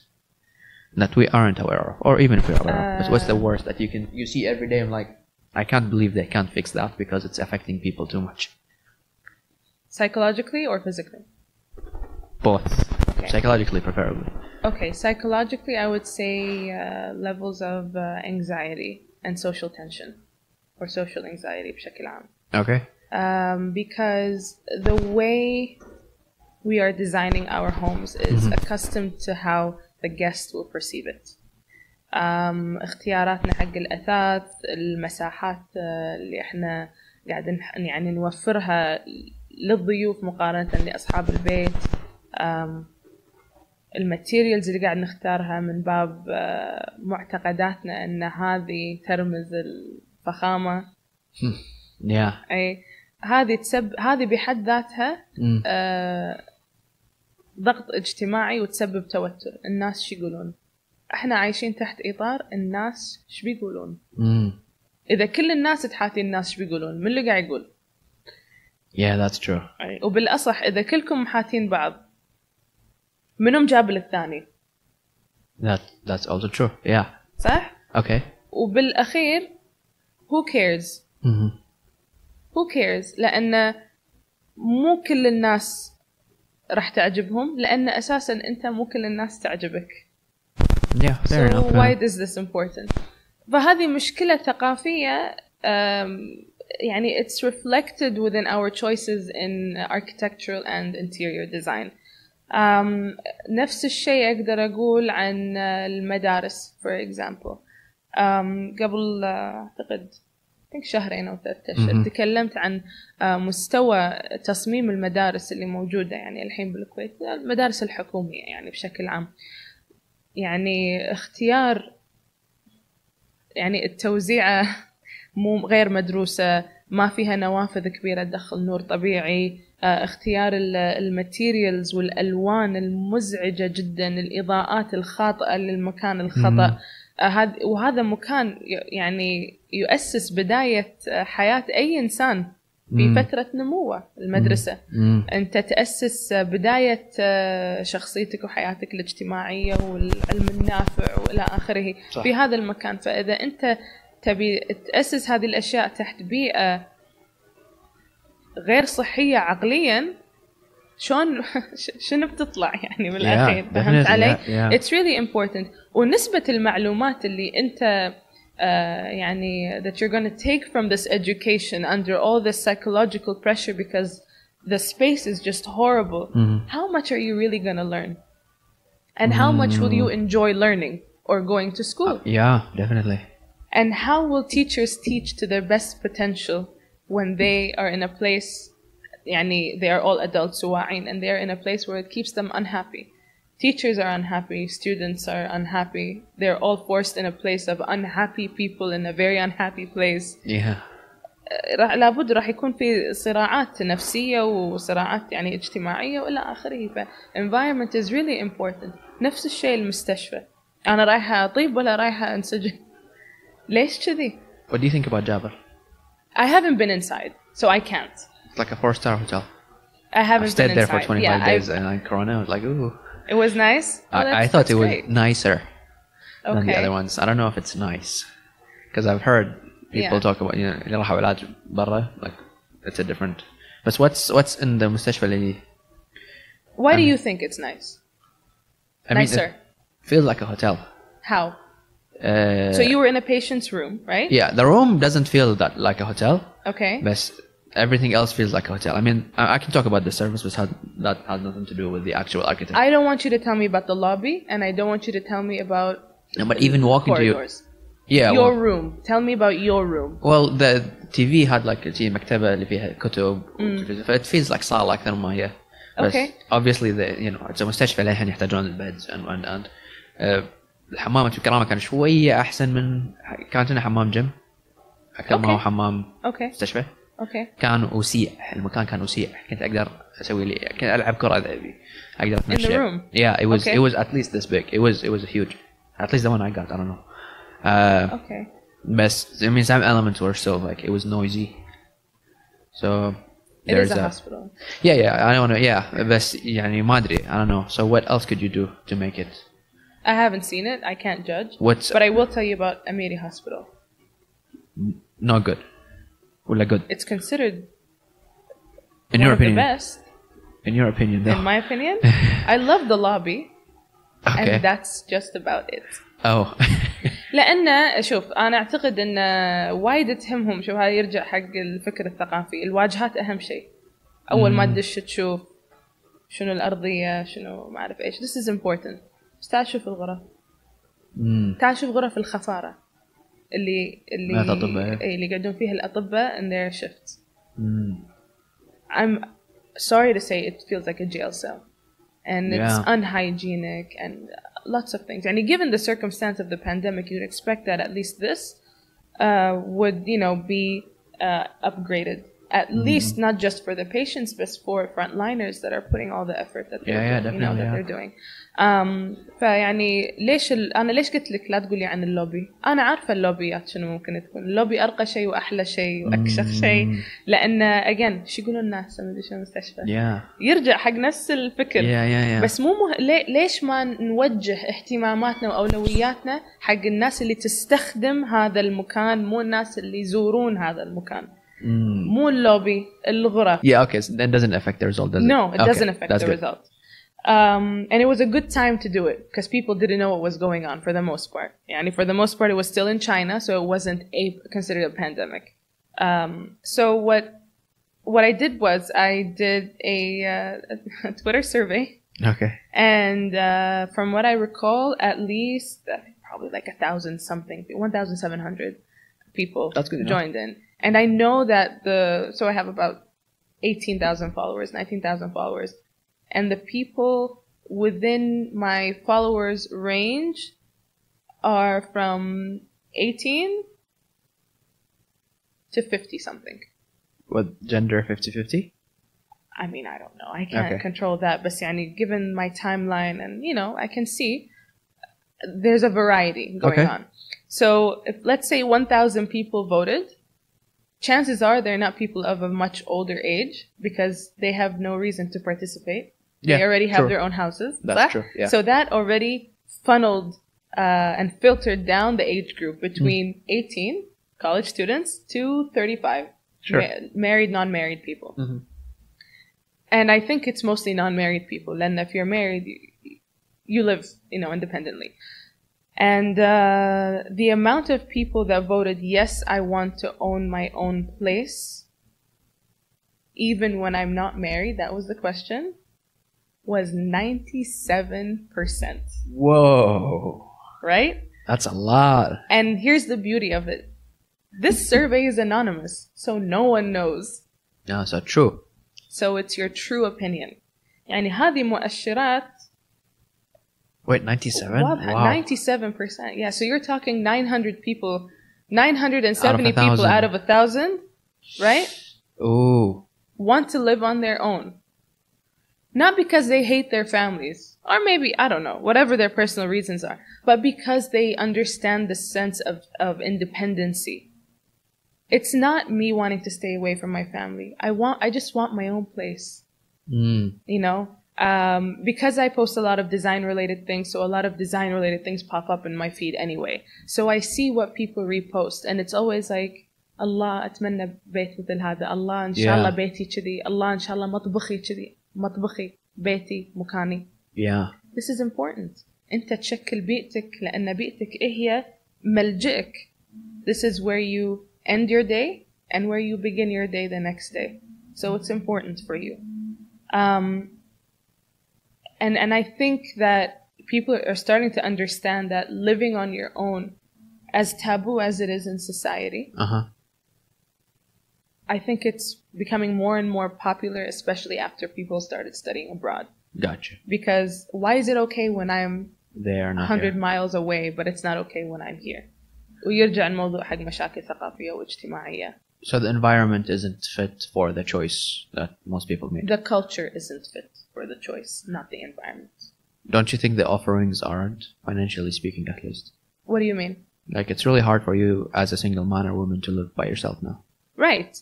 S2: that we aren't aware of, or even if we're aware of? But what's the worst that you can you see every day? I'm like, I can't believe they can't fix that because it's affecting people too much.
S1: Psychologically or physically?
S2: Both,
S1: Okay.
S2: psychologically preferably.
S1: Okay, psychologically, I would say uh, levels of uh, anxiety and social tension, or social anxiety بشكل عام.
S2: Okay.
S1: Um, because the way we are designing our homes is accustomed to how the guest will perceive it. um, اختياراتنا حق الأثاث المساحات آه، اللي إحنا قاعدين يعني نوفرها للضيوف مقارنة لأصحاب البيت um, الماتيريالز اللي قاعد نختارها من باب آه، معتقداتنا إن هذه ترمز الفخامة
S2: Yeah.
S1: اي هذه تسب هذه بحد ذاتها
S2: Mm.
S1: آه، ضغط اجتماعي وتسبب توتر. الناس شو يقولون؟ إحنا عايشين تحت إطار الناس شو بيقولون؟
S2: Mm.
S1: إذا كل الناس تحاتي الناس شو بيقولون؟ من اللي قاعد يقول؟
S2: Yeah, that's true.
S1: وبالأصح إذا كلكم محاتين بعض منو مجابل الثاني
S2: That that's also true. Yeah.
S1: صح؟
S2: Okay.
S1: وبالأخير who cares
S2: hmm
S1: who cares لأن مو كل الناس راح تعجبهم لأن أساسا انت مو كل الناس تعجبك
S2: Yeah, fair
S1: so
S2: enough.
S1: why
S2: yeah.
S1: is this important فهذه مشكلة ثقافية um, يعني it's reflected within our choices in architectural and interior design um, نفس الشيء أقدر أقول عن المدارس for example um, قبل uh, أعتقد شهرين أو ثلاثة
S2: مهم.
S1: تكلمت عن uh, مستوى تصميم المدارس اللي موجودة يعني الحين بالكويت المدارس الحكومية يعني بشكل عام. يعني اختيار يعني التوزيعة مو غير مدروسة ما فيها نوافذ كبيرة تدخل نور طبيعي آه، اختيار ال- الماتيريالز والألوان المزعجة جدا الإضاءات الخاطئة للمكان الخطأ. آه، هذا آه، وهذا مكان يعني يؤسس بداية آه، حياة أي إنسان في فترة نموه المدرسة مم. أنت تأسس آه، بداية شخصيتك وحياتك الاجتماعية والعلم النافع وإلى آخره
S2: صح.
S1: في هذا المكان فإذا أنت تبي تأسس هذه الأشياء تحت بيئة غير صحية عقليا شلون ش- شنو بتطلع يعني من الاخير فهمت
S2: definitely,
S1: علي؟
S2: yeah, yeah.
S1: It's really important ونسبة المعلومات اللي أنت آه يعني that you're going to take from this education under all this psychological pressure because the space is just horrible.
S2: Mhm.
S1: How much are you really going to learn? And how much will you enjoy learning or going to school?
S2: Yeah, definitely.
S1: And how will teachers teach to their best potential when they are in a place يعني they are all adults واعين and they are in a place where it keeps them unhappy. Teachers are unhappy, students are unhappy. They're all forced in a place of unhappy people in a very unhappy place.
S2: Yeah.
S1: راح لابد راح يكون في صراعات نفسية وصراعات يعني اجتماعية وإلى آخره ف environment is really important نفس الشيء المستشفى أنا رايحة أطيب ولا رايحة أنسجن ليش كذي؟
S2: What do you think about Jabbar?
S1: I haven't been inside so I can't
S2: It's like a four star hotel.
S1: I haven't
S2: I stayed
S1: been
S2: there for
S1: inside.
S2: 25
S1: yeah,
S2: days
S1: I,
S2: and then Corona was like, ooh.
S1: it was nice. Oh,
S2: I,
S1: that's-
S2: I thought
S1: that's
S2: it was
S1: great.
S2: nicer than the
S1: Okay.
S2: other ones. I don't know if it's nice because I've heard people
S1: Yeah.
S2: talk about you know اللي راحوا علاج برا like it's a different. But what's what's in the مستشفى اللي
S1: Why do
S2: Um,
S1: you think it's nice?
S2: I mean,
S1: Nicer.
S2: it feels like a hotel.
S1: How?
S2: Uh,
S1: So you were in a patient's room, right?
S2: yeah, the room doesn't feel that like a hotel,
S1: Okay.
S2: but everything else feels like a hotel. I mean, I, I can talk about the service, but had, that has nothing to do with the actual architecture.
S1: I don't want you to tell me about the lobby, and I don't want you to tell me about
S2: No, but even walking to your
S1: corridors.
S2: yeah,
S1: your
S2: well,
S1: room. Tell me about your room.
S2: well, the TV had like شي مكتبة اللي فيها كتب it feels like صالة أكثر ما هي. بس
S1: Okay.
S2: obviously the you know it's a مستشفى للحين يحتاجون البيدز and and, and uh, الحمامات الكرامة كان شوية أحسن من كانت هنا حمام جيم أكثر ما هو
S1: Okay.
S2: حمام
S1: Okay.
S2: مستشفى.
S1: Okay.
S2: كان وسيع المكان كان وسيع كنت اقدر اسوي لي كنت العب كره اذا ابي اقدر اتمشى
S1: room?
S2: yeah it was
S1: Okay.
S2: it was at least this big it was it was huge at least the one I got I don't know uh,
S1: Okay.
S2: بس I mean some elements were still like it was noisy so
S1: It
S2: there's
S1: is a
S2: that.
S1: hospital.
S2: yeah yeah I don't know yeah بس يعني ما ادري I don't know so what else could you do to make it
S1: I haven't seen it. I can't judge.
S2: what's
S1: But I will tell you about Amiri Hospital.
S2: not good ولا good
S1: It's considered
S2: in your
S1: of the
S2: opinion.
S1: best,
S2: in your opinion though
S1: in my opinion. I love the lobby,
S2: okay.
S1: and that's just about it.
S2: oh.
S1: لأن شوف أنا أعتقد إن وايد تهمهم شوف هذا يرجع حق الفكر الثقافي. الواجهات أهم شيء. أول ما تدش تشوف شنو الأرضية شنو ما أعرف إيش. This is important. بس تعال شوف الغرف. تعال شوف غرف الخفاره اللي اللي
S2: مات أطباء.
S1: إيه، اللي يقعدون فيها الاطباء in their shifts
S2: مم.
S1: I'm sorry to say it feels like a jail cell and it's
S2: Yeah.
S1: unhygienic and lots of things. And given the circumstance of the pandemic, you'd expect that at least this uh, would, you know, be uh, upgraded. At
S2: Mm-hmm.
S1: least not just for the patients, but for frontliners that are putting all the effort that they're,
S2: Yeah, yeah,
S1: doing, you know, that
S2: yeah.
S1: they're doing. Um, فيعني ليش ال... أنا ليش قلت لك لا تقولي عن اللوبي؟ أنا عارفة اللوبيات شنو ممكن تكون، اللوبي أرقى شيء وأحلى شيء واكشخ شيء لأن اجين شو يقولون الناس لما يدشون المستشفى؟
S2: yeah
S1: يرجع حق نفس الفكر
S2: yeah yeah yeah
S1: بس مو مه... لي... ليش ما نوجه اهتماماتنا وأولوياتنا حق الناس اللي تستخدم هذا المكان مو الناس اللي يزورون هذا المكان
S2: Mm.
S1: مو اللوبي الغرف
S2: Yeah, okay. So that doesn't affect the result, does it?
S1: no it
S2: Okay,
S1: doesn't affect
S2: that's
S1: the
S2: good.
S1: result um, and it was a good time to do it because people didn't know what was going on for the most part and for the most part it was still in China so it wasn't a considered a pandemic um, so what what I did was I did a, uh, a Twitter survey
S2: Okay.
S1: and uh, from what I recall, at least uh, probably like a thousand something, one thousand seven hundred people
S2: That's good enough.
S1: joined in, and I know that the so I have about eighteen thousand followers, nineteen thousand followers, and the people within my followers range are from eighteen to fifty something.
S2: What gender 50-50?
S1: I mean, I don't know. I can't
S2: Okay.
S1: control that. But yani, given my timeline and, you know, I can see there's a variety going
S2: Okay.
S1: on. So if let's say 1,000 people voted, chances are they're not people of a much older age because they have no reason to participate.
S2: Yeah,
S1: they already have
S2: true.
S1: their own houses.
S2: That's
S1: صح?
S2: true, yeah.
S1: So that already funneled uh, and filtered down the age group between 18 college students to 35
S2: Sure.
S1: ma- married, non-married people.
S2: Mhm.
S1: And I think it's mostly non-married people. And if you're married, you, you live, you know, independently. And uh, the amount of people that voted yes, I want to own my own place, even when I'm not married, that was the question, was 97%,
S2: Whoa.
S1: right?
S2: That's a lot.
S1: And here's the beauty of it. This survey is anonymous, so no one knows.
S2: Yeah, so true.
S1: So it's your true opinion. يعني هذه مؤشرات
S2: Wait, 97? Wow.
S1: 97%. Yeah, so you're talking 900 people, 970
S2: out
S1: people out of a thousand, right?
S2: Ooh.
S1: Want to live on their own. Not because they hate their families, or maybe, I don't know, whatever their personal reasons are, but because they understand the sense of, of independency. It's not me wanting to stay away from my family. I want, I just want my own place.
S2: Mm.
S1: You know, um, because I post a lot of design related things, so a lot of design related things pop up in my feed anyway. So I see what people repost, and it's always like, الله أتمنى بيت مثل هذا الله إن شاء الله
S2: Yeah.
S1: بيتي كذي الله إن شاء الله مطبخي كذي مطبخي بيتي مكاني
S2: Yeah.
S1: This is important أنت تشكل بيئتك لأن بيئتك إيه هي ملجئك This is where you end your day and where you begin your day the next day so it's important for you um, and and I think that people are starting to understand that living on your own as taboo as it is in society
S2: Uh huh.
S1: I think it's becoming more and more popular, especially after people started studying abroad.
S2: Gotcha.
S1: Because why is it okay when I'm
S2: They are not
S1: 100
S2: here.
S1: miles away, but it's not okay when I'm here? ويرجع الموضوع حق مشاكل ثقافية واجتماعية.
S2: So the environment isn't fit for the choice that most people made.
S1: The culture isn't fit for the choice, not the environment.
S2: Don't you think the offerings aren't, financially speaking, at least?
S1: What do you mean?
S2: Like it's really hard for you as a single man or woman to live by yourself now.
S1: Right.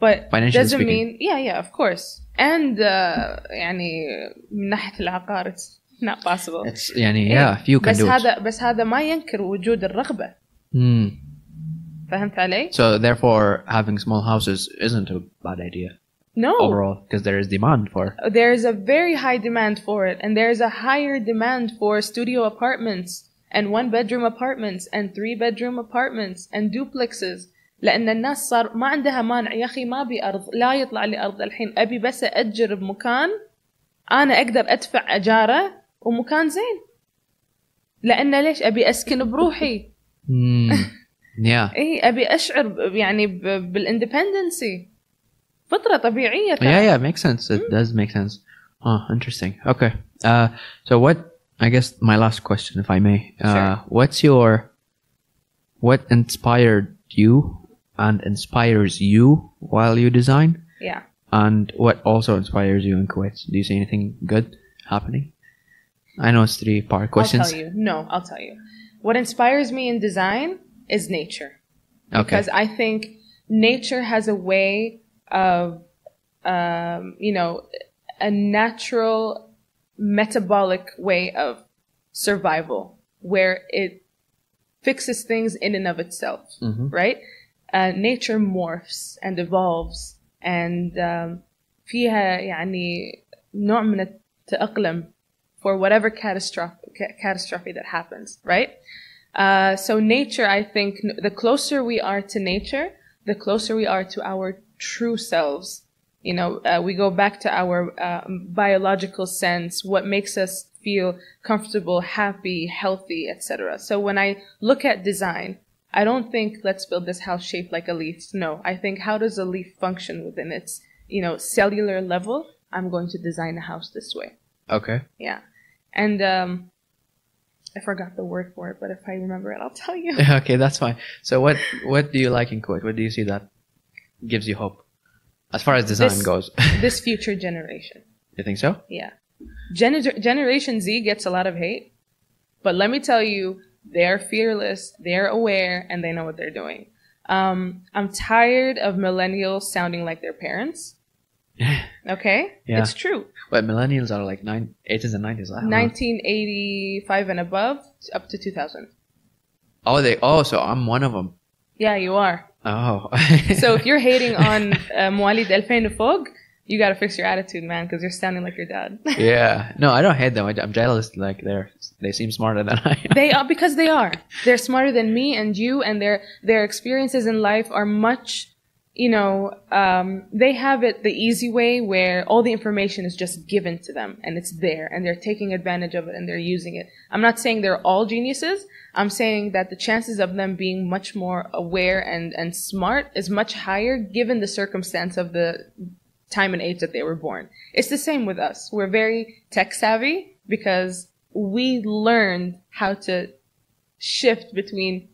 S1: But
S2: Financially
S1: doesn't
S2: speaking.
S1: mean yeah, yeah, of course. And uh, يعني من ناحية العقار it's not possible.
S2: It's يعني yeah, few can
S1: بس
S2: do it.
S1: هذا بس هذا ما ينكر وجود الرغبة.
S2: Hmm.
S1: فهمت علي؟
S2: So therefore, having small houses isn't a bad idea
S1: No.
S2: overall because there is demand for.
S1: There's a very high demand for it, and there's a higher demand for studio apartments and one bedroom apartments and three bedroom apartments and duplexes. لأن الناس صار ما عندها مانع يا أخي ما أبي أرض لا يطلع لي أرض الحين أبي بس أجر بمكان أنا أقدر أدفع أجارة ومكان زين لأن ليش أبي أسكن بروحي
S2: Hmm. yeah.
S1: إيه أبي أشعر يعني بالاندبندنسي فطرة طبيعية
S2: Yeah, yeah, it makes sense. It does make sense. Oh, interesting. Okay. Uh, so what? I guess my last question, if I may. Uh,
S1: Sure.
S2: What's your? What inspired you and inspires you while you design,
S1: yeah
S2: and what also inspires you in Kuwait? Do you see anything good happening? I know it's three part questions.
S1: I'll tell you. No, I'll tell you. What inspires me in design is nature.
S2: Okay.
S1: Because I think nature has a way of, um, you know, a natural metabolic way of survival where it fixes things in and of itself,
S2: Mhm.
S1: right? Uh, nature morphs and evolves and um, فيها يعني نوع من التأقلم for whatever catastrophe, ca- catastrophe that happens, right? Uh, so nature, I think, n- the closer we are to nature, the closer we are to our true selves. You know, uh, we go back to our uh, biological sense, what makes us feel comfortable, happy, healthy, etc. So when I look at design, I don't think let's build this house shaped like a leaf. No, I think how does a leaf function within its, you know, cellular level? I'm going to design a house this way.
S2: okay.
S1: Yeah. And um I forgot the word for it, but if I remember it, I'll tell you.
S2: okay, that's fine. So what what do you like in Kuwait? What do you see that gives you hope as far as design
S1: This-
S2: goes?
S1: this future generation.
S2: you think so?
S1: Yeah. Gen- Generation Z gets a lot of hate, but let me tell you, they're fearless, they're aware, and they know what they're doing. Um, I'm tired of millennials sounding like their parents. Okay?
S2: Yeah.
S1: It's true.
S2: But millennials are like nine, 80s and 90s. I don't know.
S1: 1985 and above, up to 2000.
S2: Oh, they. Oh, so I'm one of them.
S1: Yeah, you are.
S2: Oh.
S1: so if you're hating on uh, Mualid Elfein Fog, you got to fix your attitude, man, because you're sounding like your dad.
S2: yeah. No, I don't hate them. I, am jealous. Like they're they seem smarter than I. Am.
S1: They are because they are. They're smarter than me and you, and their their experiences in life are much you know, um, they have it the easy way where all the information is just given to them and it's there and they're taking advantage of it and they're using it. I'm not saying they're all geniuses. I'm saying that the chances of them being much more aware and, and smart is much higher given the circumstance of the time and age that they were born. It's the same with us. We're very tech savvy because we learned how to shift between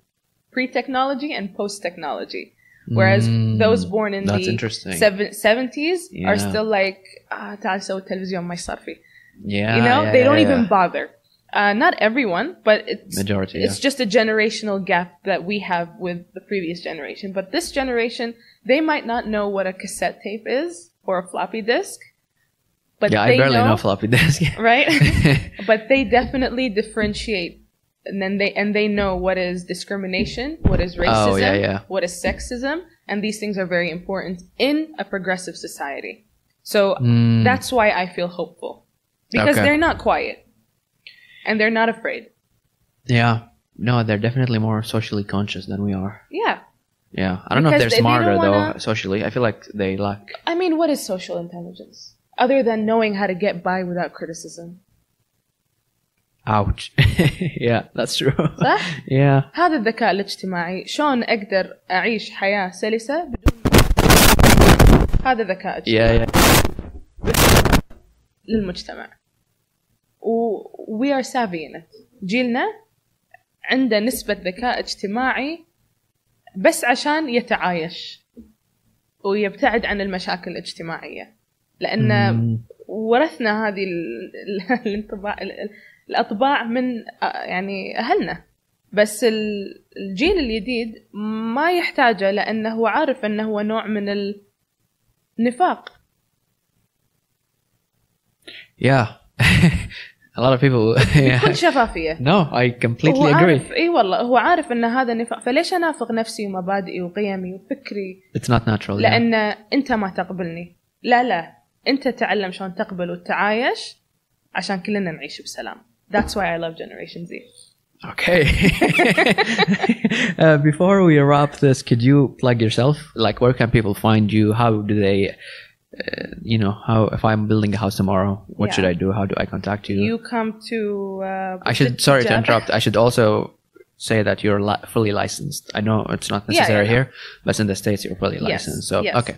S1: pre-technology and post-technology. Whereas
S2: Mm,
S1: those born in
S2: that's
S1: the
S2: interesting.
S1: seven, 70s
S2: Yeah.
S1: are still like, ah, تعال سوي التلفزيون ما يصير فيه.
S2: Yeah,
S1: You know,
S2: yeah,
S1: they
S2: yeah,
S1: don't
S2: yeah.
S1: even bother. Uh, not everyone, but it's
S2: Majority,
S1: It's
S2: yeah.
S1: just a generational gap that we have with the previous generation. But this generation, they might not know what a cassette tape is or a floppy disk. But
S2: yeah,
S1: they
S2: I barely know,
S1: know
S2: floppy disk.
S1: right? but they definitely differentiate, and then they and they know what is discrimination, what is racism,
S2: Oh, yeah, yeah.
S1: what is sexism, and these things are very important in a progressive society. So
S2: Mm.
S1: that's why I feel hopeful because
S2: Okay.
S1: they're not quiet and they're not afraid.
S2: yeah. No, they're definitely more socially conscious than we are.
S1: Yeah,
S2: Yeah. I don't know if they're
S1: they- they
S2: smarter
S1: wanna-
S2: though socially. I feel like they lack.
S1: I mean, what is social intelligence other than knowing how to get by without criticism?
S2: Ouch. yeah, that's true.
S1: صح؟
S2: yeah.
S1: هذا الذكاء الاجتماعي شلون أقدر أعيش حياة سلسة بدون هذا ذكاء اجتماعي
S2: Yeah, yeah.
S1: للمجتمع و we are savvy in it جيلنا عنده نسبة ذكاء اجتماعي بس عشان يتعايش ويبتعد عن المشاكل الاجتماعية لأن
S2: Mm.
S1: ورثنا هذه ال- ال- الانطباع ال- الأطباع من آه، يعني أهلنا بس ال- الجيل الجديد ما يحتاجه لأنه هو عارف أنه هو نوع من النفاق
S2: Yeah. A lot of people.
S1: بكل. شفافية
S2: No, I completely
S1: هو عارف
S2: agree.
S1: إي والله هو عارف إن هذا نفاق فليش أنافق نفسي ومبادئي وقيمي وفكري
S2: It's not natural. yeah.
S1: لأن أنت ما تقبلني لا لا أنت تعلم شلون تقبل وتعايش عشان كلنا نعيش بسلام That's why I love Generation Z
S2: Okay. uh, before we wrap this, could you plug yourself? Like, where can people find you? How do they, uh, you know, how if I'm building a house tomorrow, what
S1: Yeah.
S2: should I do? How do I contact you?
S1: You come to uh,
S2: I should. Sorry to interrupt. I should also say that you're li- fully licensed. I know it's not necessary
S1: yeah, no.
S2: here, but in the states you're fully
S1: Yes,
S2: licensed. So
S1: yes.
S2: okay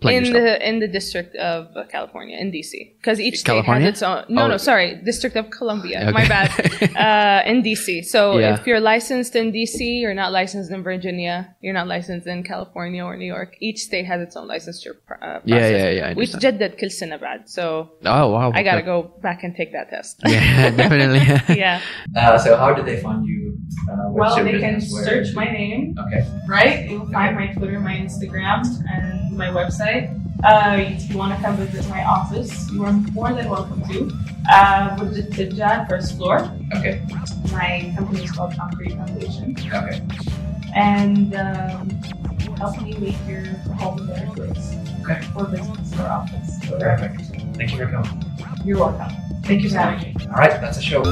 S2: Plug
S1: in
S2: yourself.
S1: the in the district of uh, California in DC because each state
S2: California?
S1: has its own. No,
S2: Oh.
S1: no, sorry, District of Columbia.
S2: Okay.
S1: My bad. Uh, in DC. So
S2: Yeah.
S1: if you're licensed in DC, you're not licensed in Virginia. You're not licensed in California or New York. Each state has its own licensure pr- uh, process.
S2: Yeah, yeah, yeah, I understand.
S1: ويتجدد كل سنة بعد. So
S2: oh wow.
S1: I gotta
S2: okay.
S1: go back and take that test.
S2: Yeah, definitely.
S1: yeah.
S2: Uh, so how do they find you? Uh,
S1: Well, they can?
S2: Where-
S1: search my name.
S2: Okay.
S1: right? You'll find my Twitter, my Instagram, and my website. Uh, if you want to come visit my office, you are more than welcome to. Uh, with the Tijjan first floor.
S2: Okay.
S1: My company is called Concrete Foundation,
S2: Okay.
S1: and um, help me make your home a better place,
S2: Okay.
S1: or business, or office, or wherever.
S2: Thank you for coming.
S1: You're welcome. Thank you for having me.
S2: All right, that's a show.